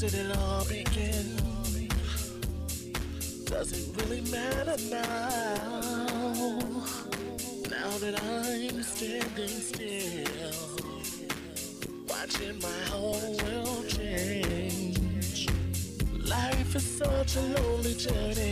did it all begin? Does it really matter now? Now that I'm standing still, watching my whole world change. Life is such a lonely journey.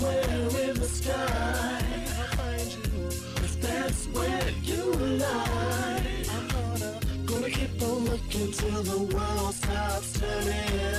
Somewhere in the sky, I'll find you. If that's where you lie, I'm gonna, gonna keep on looking till the world stops turning.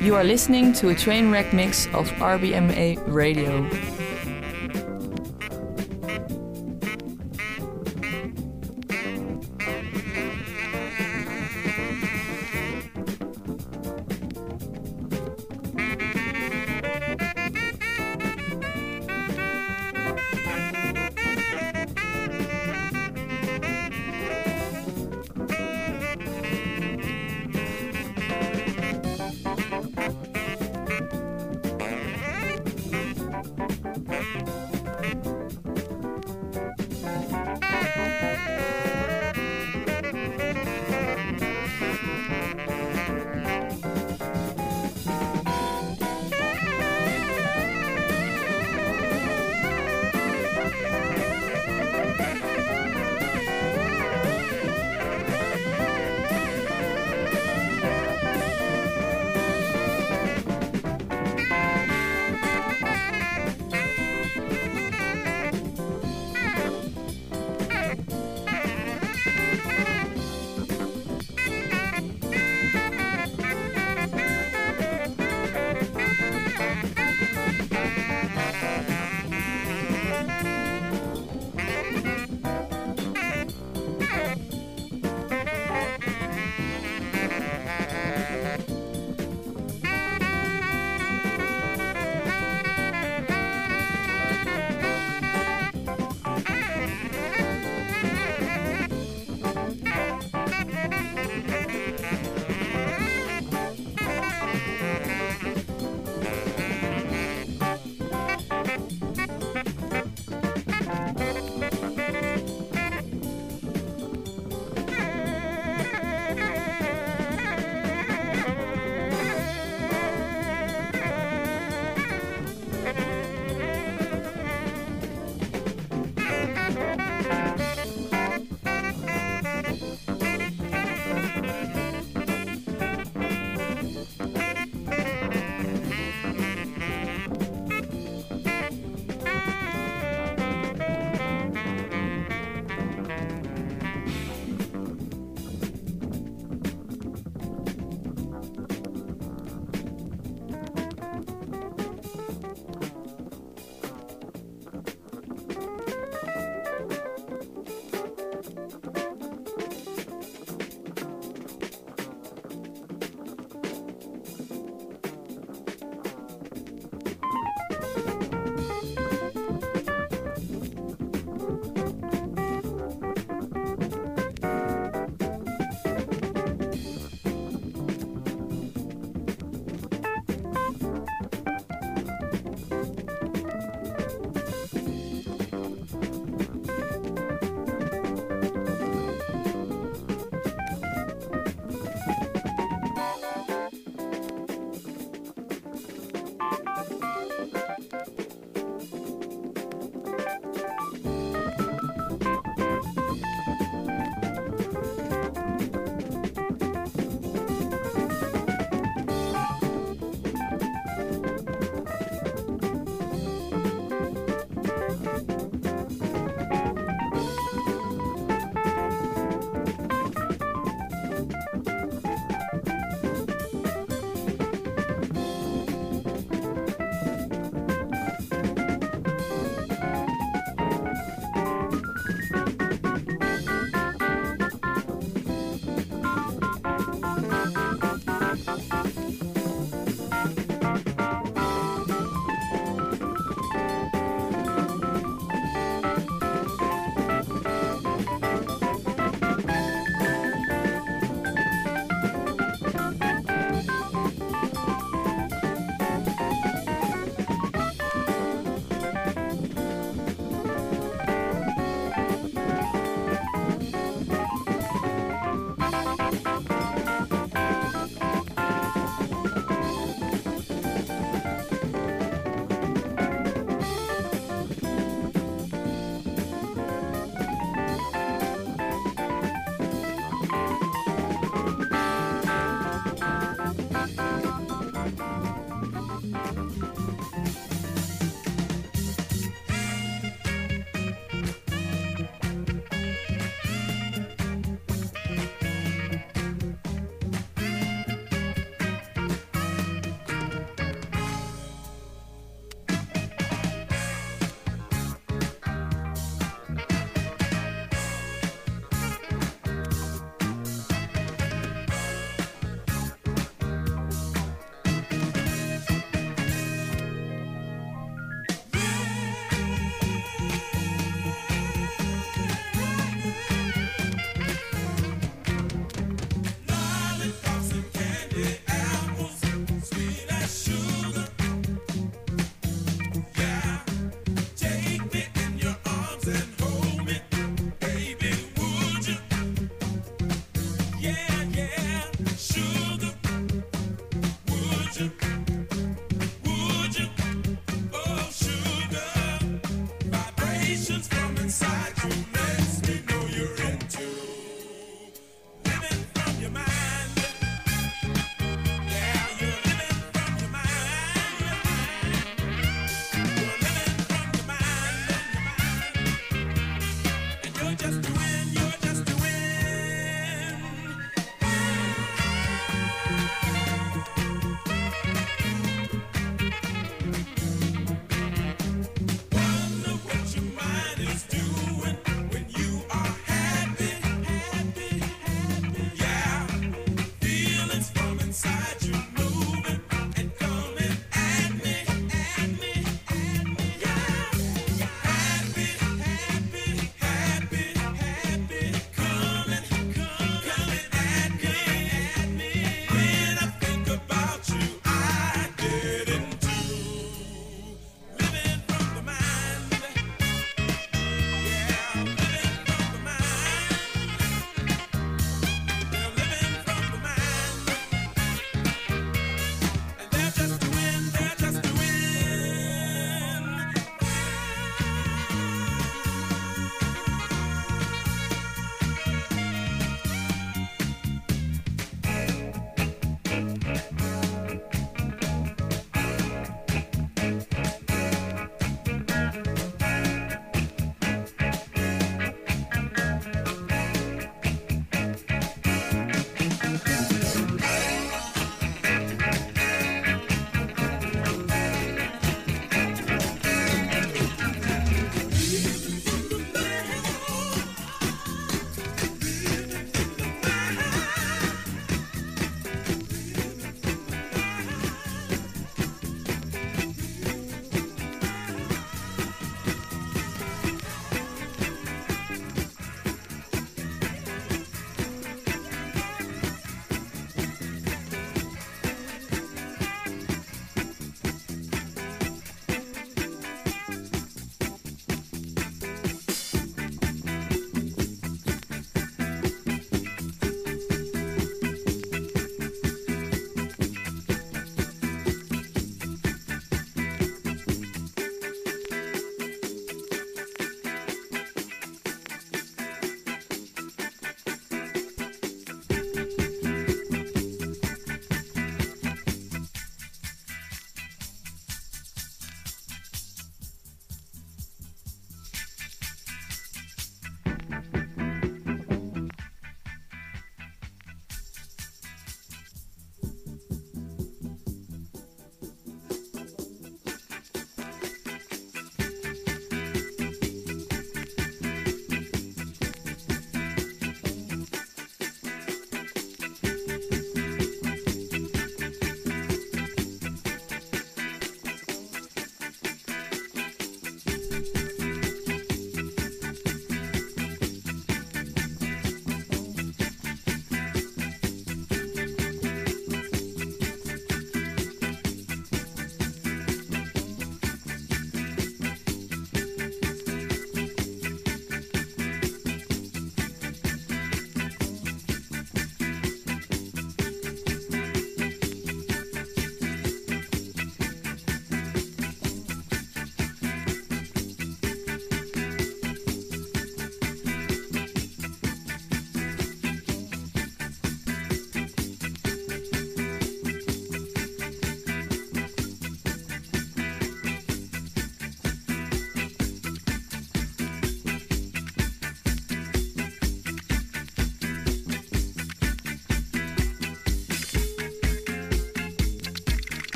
You are listening to a train wreck mix of RBMA Radio.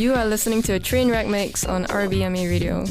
You are listening to a train wreck mix on RBMA Radio.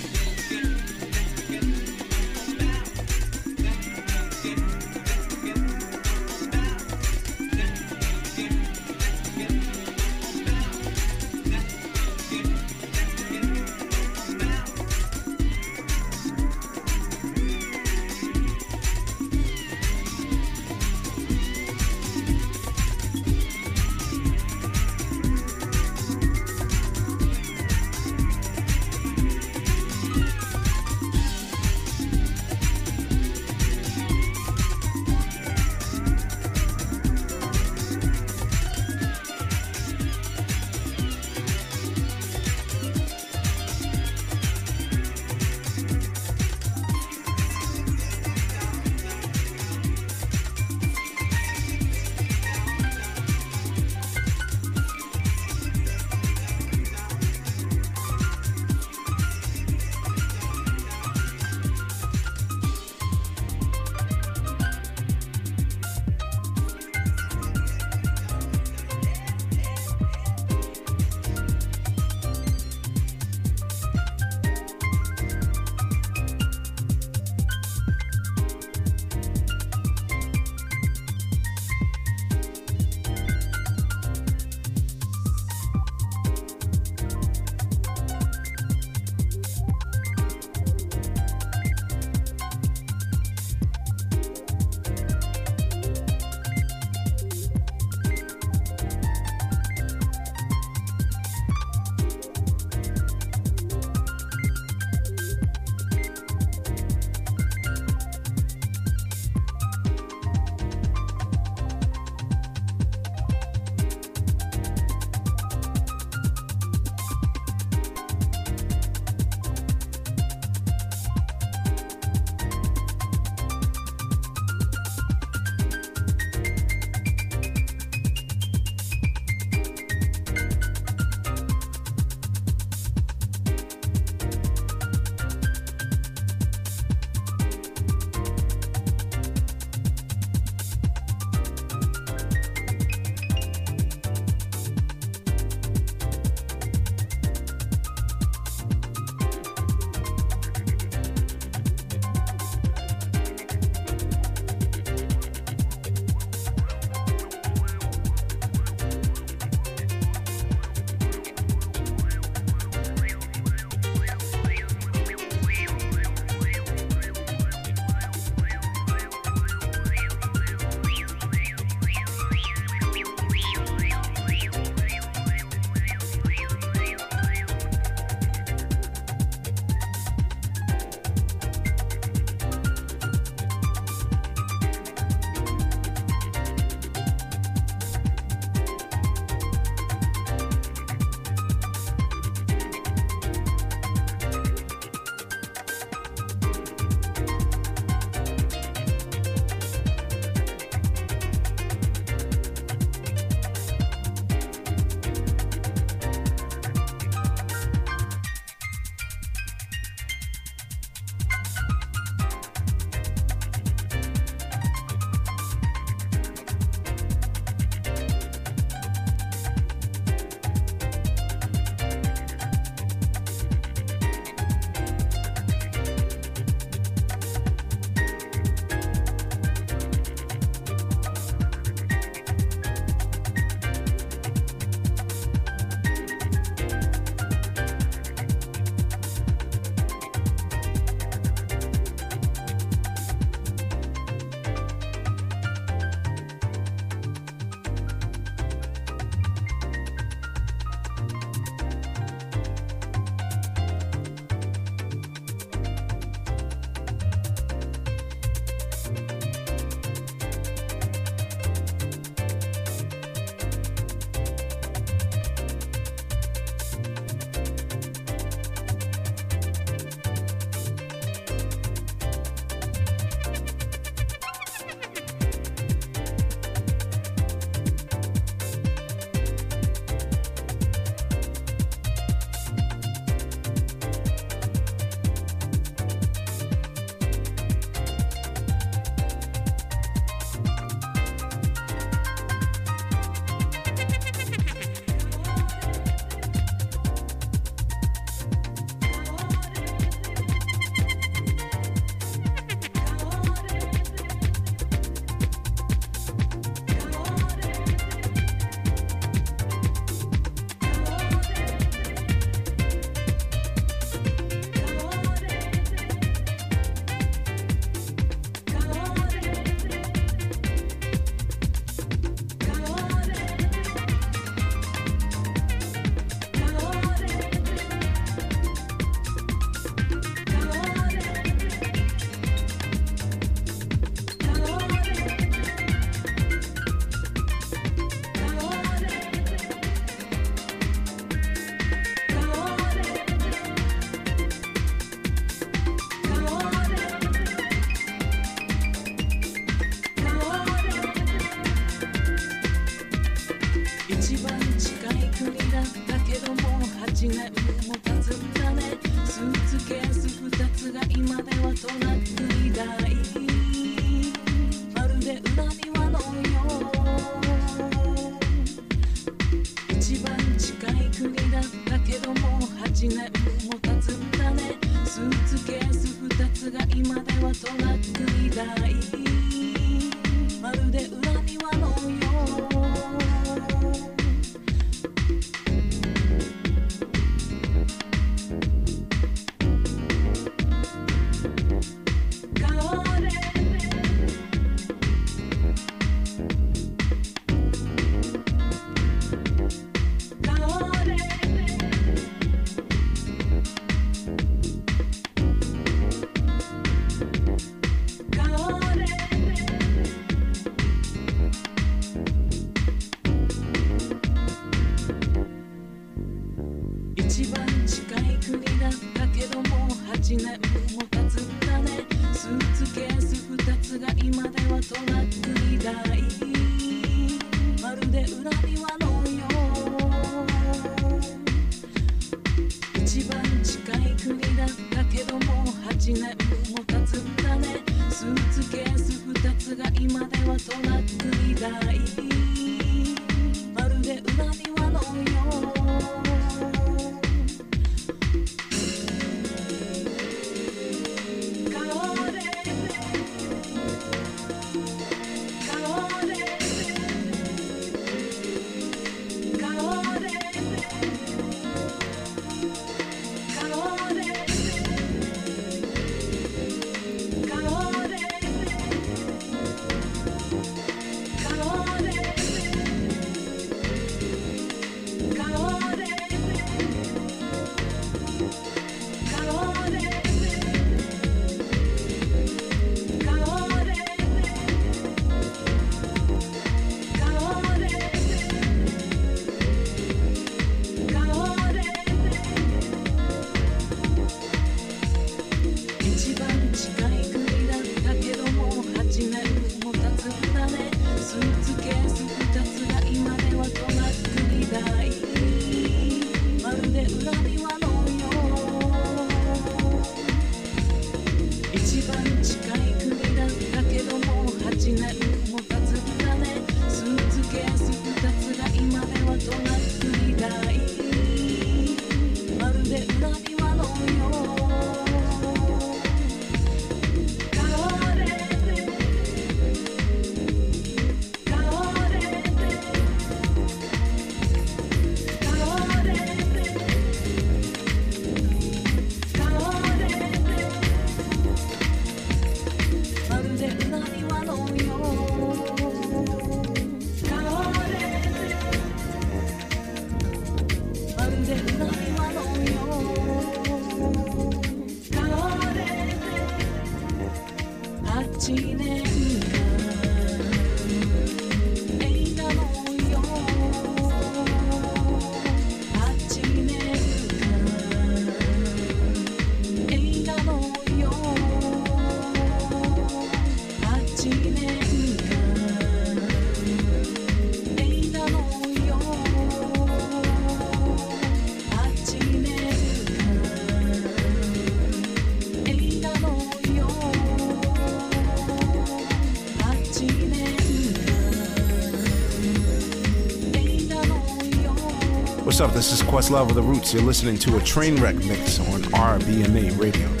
This is Questlove of the Roots. You're listening to a train wreck mix on RBMA Radio.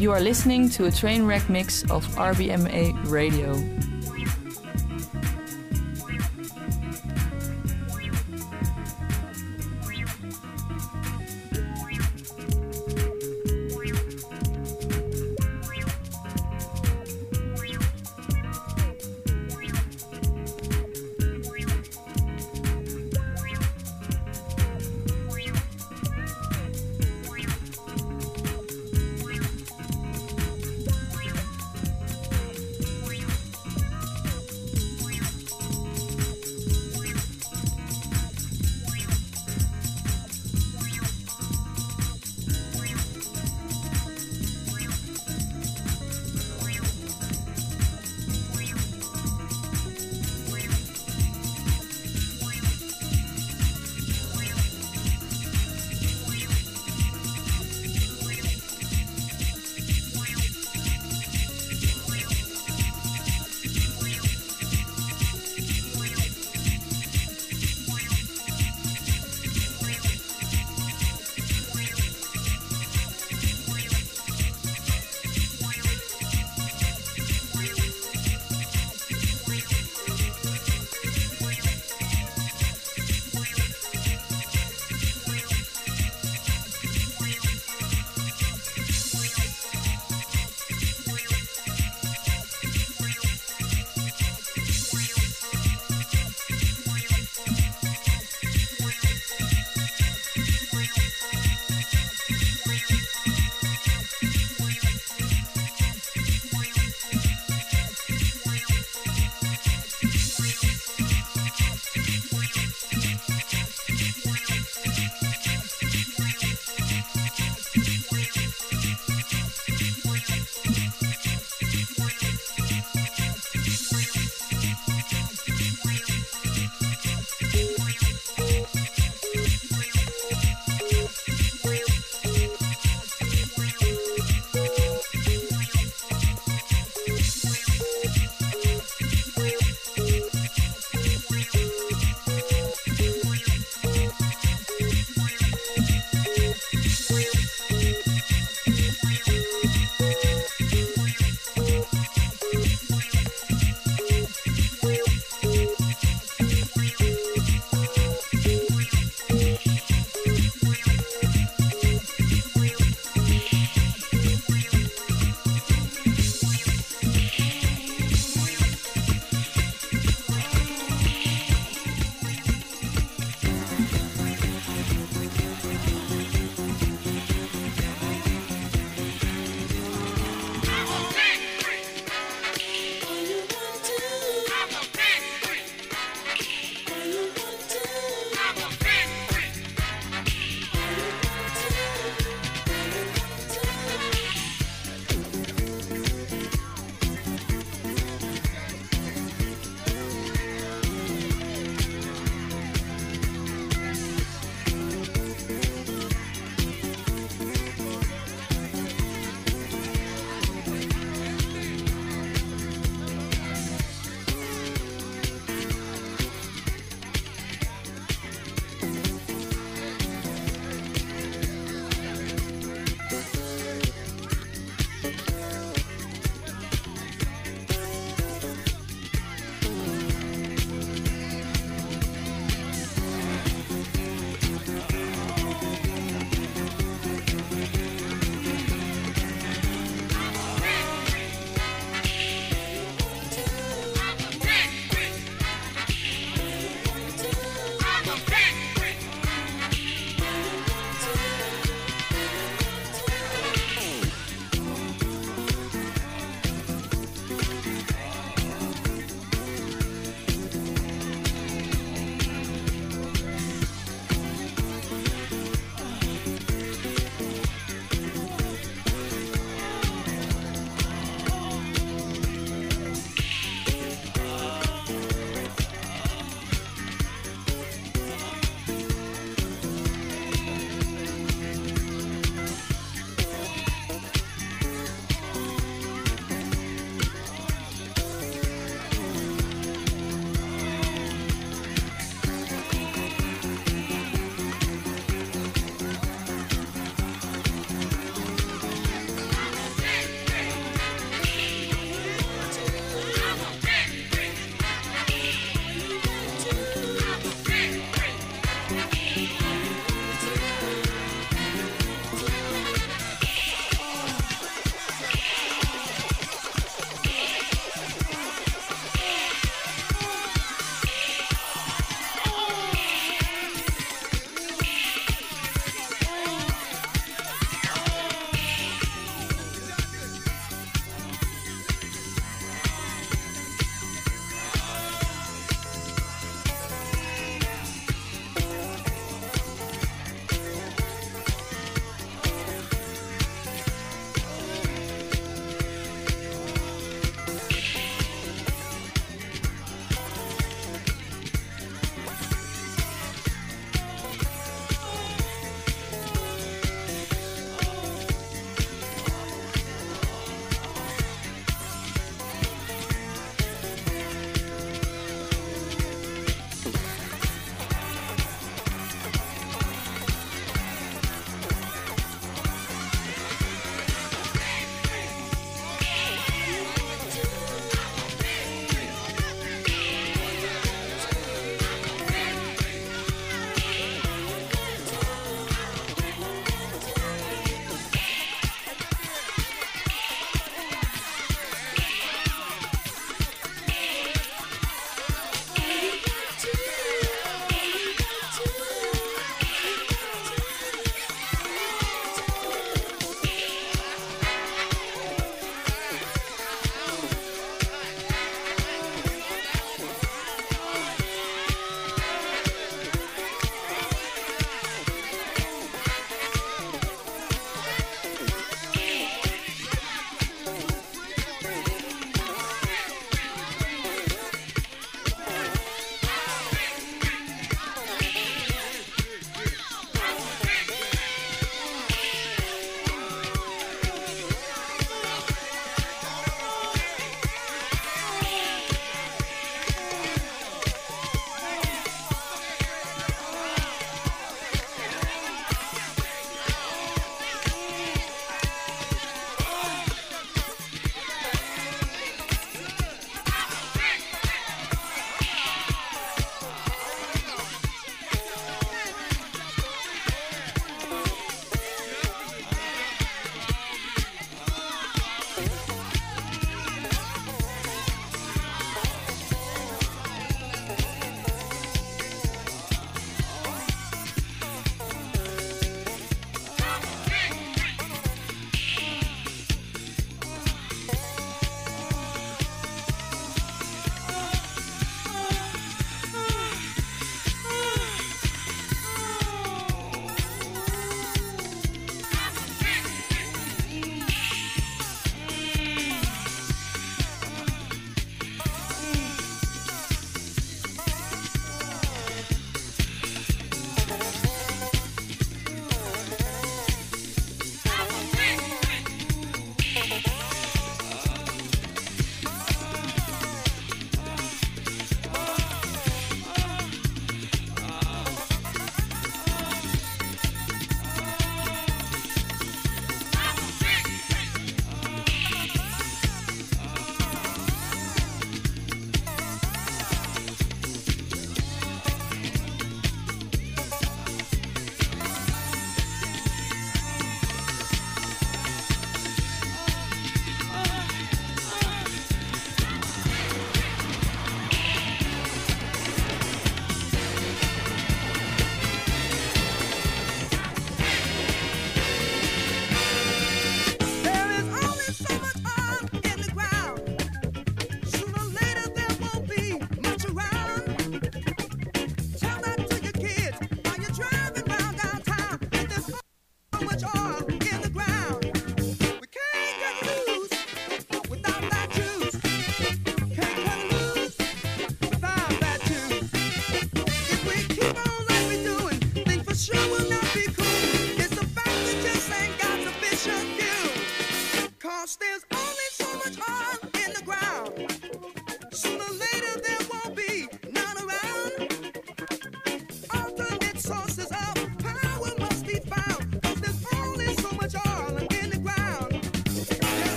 You are listening to a train wreck mix of RBMA Radio.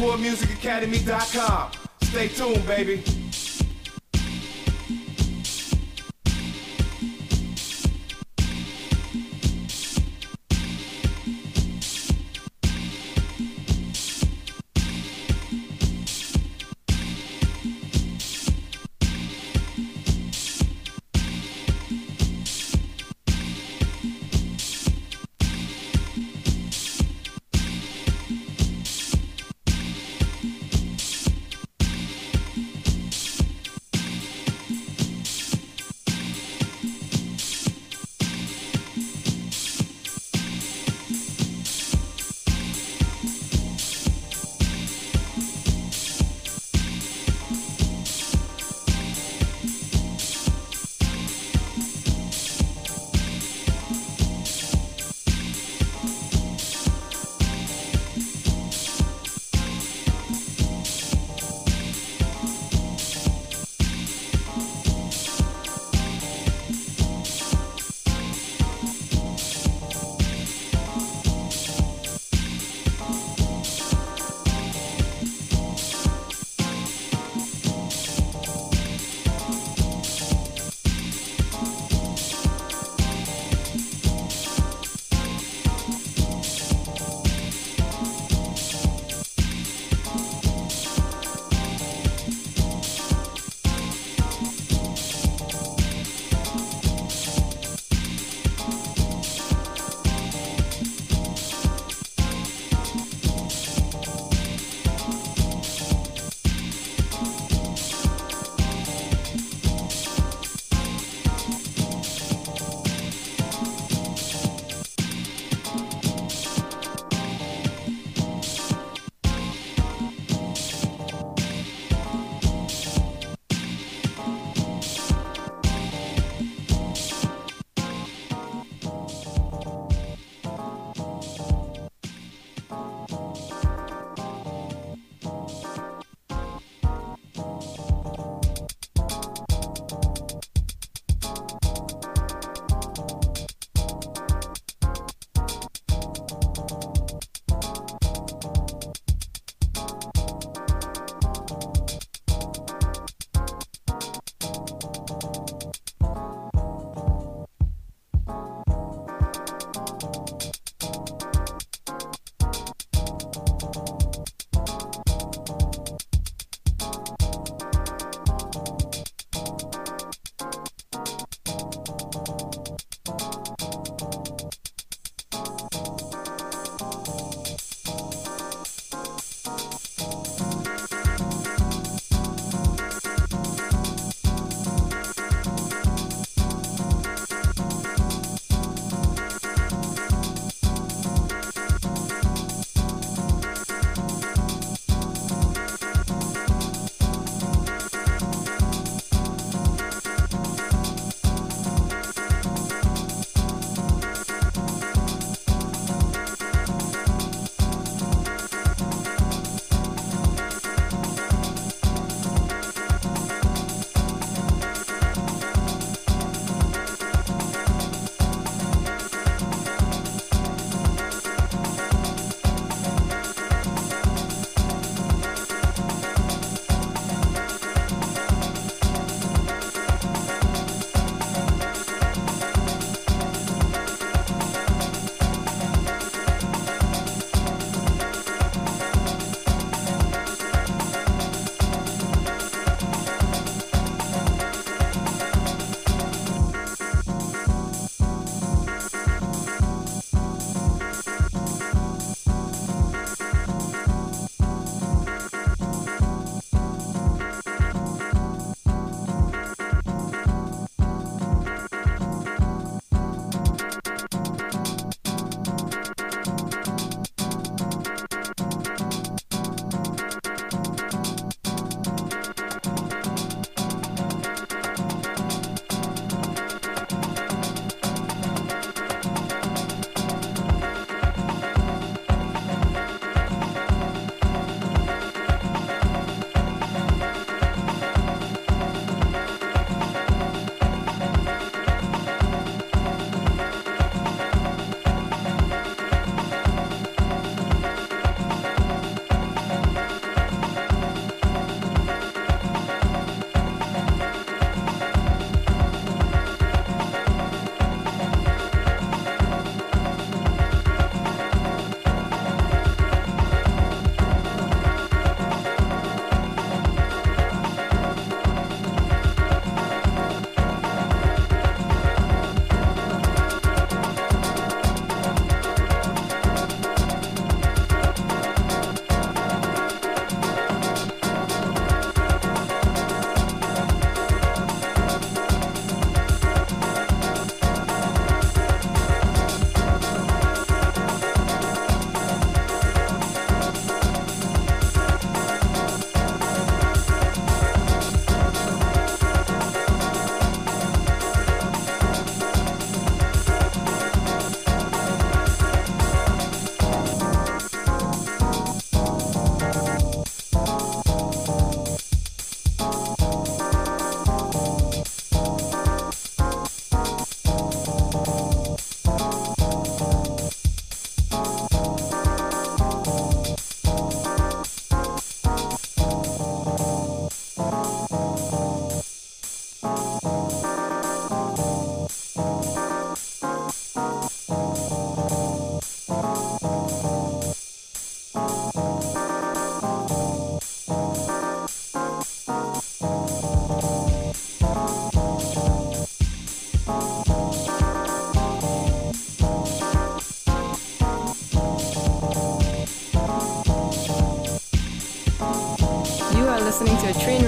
RedBullMusicAcademy.com. Stay tuned, baby.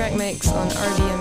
A mix on RBMA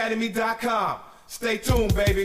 RedBullMusicAcademy.com. Stay tuned, baby.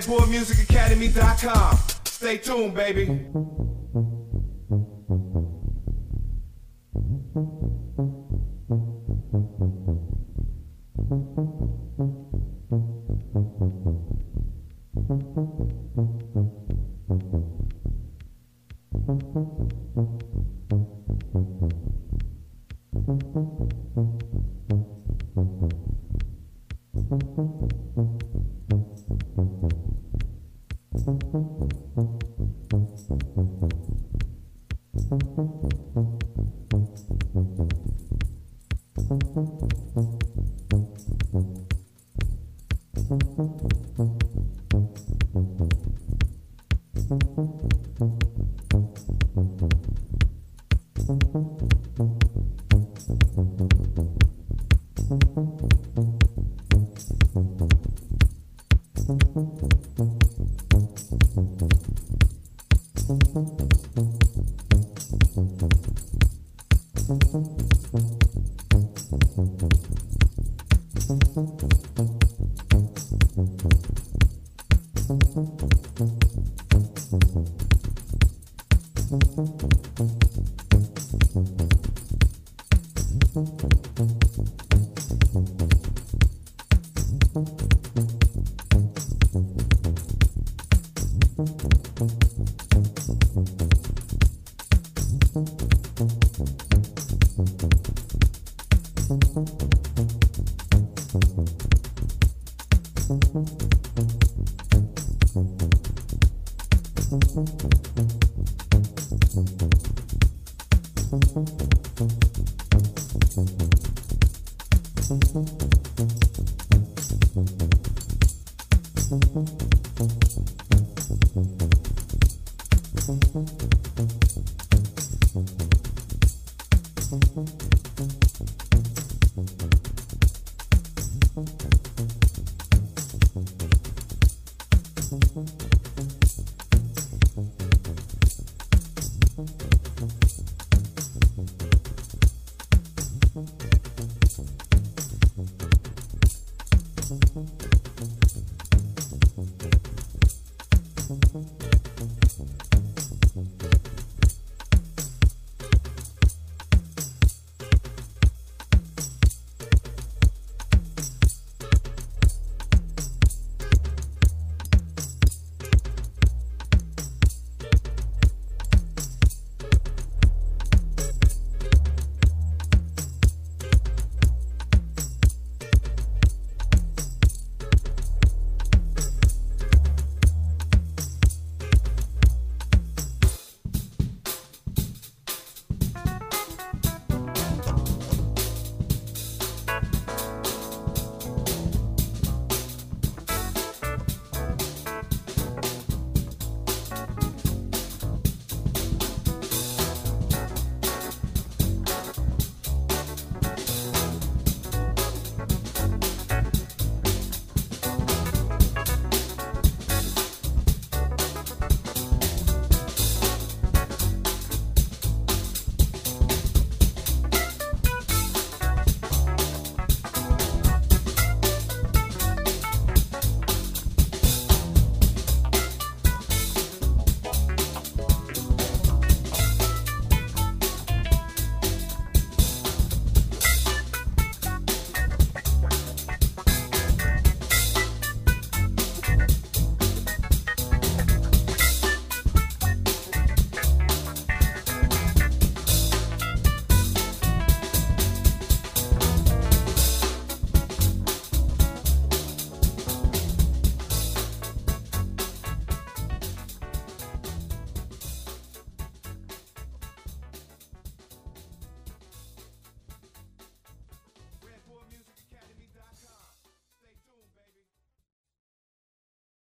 RedBullMusicAcademy.com. Stay tuned, baby.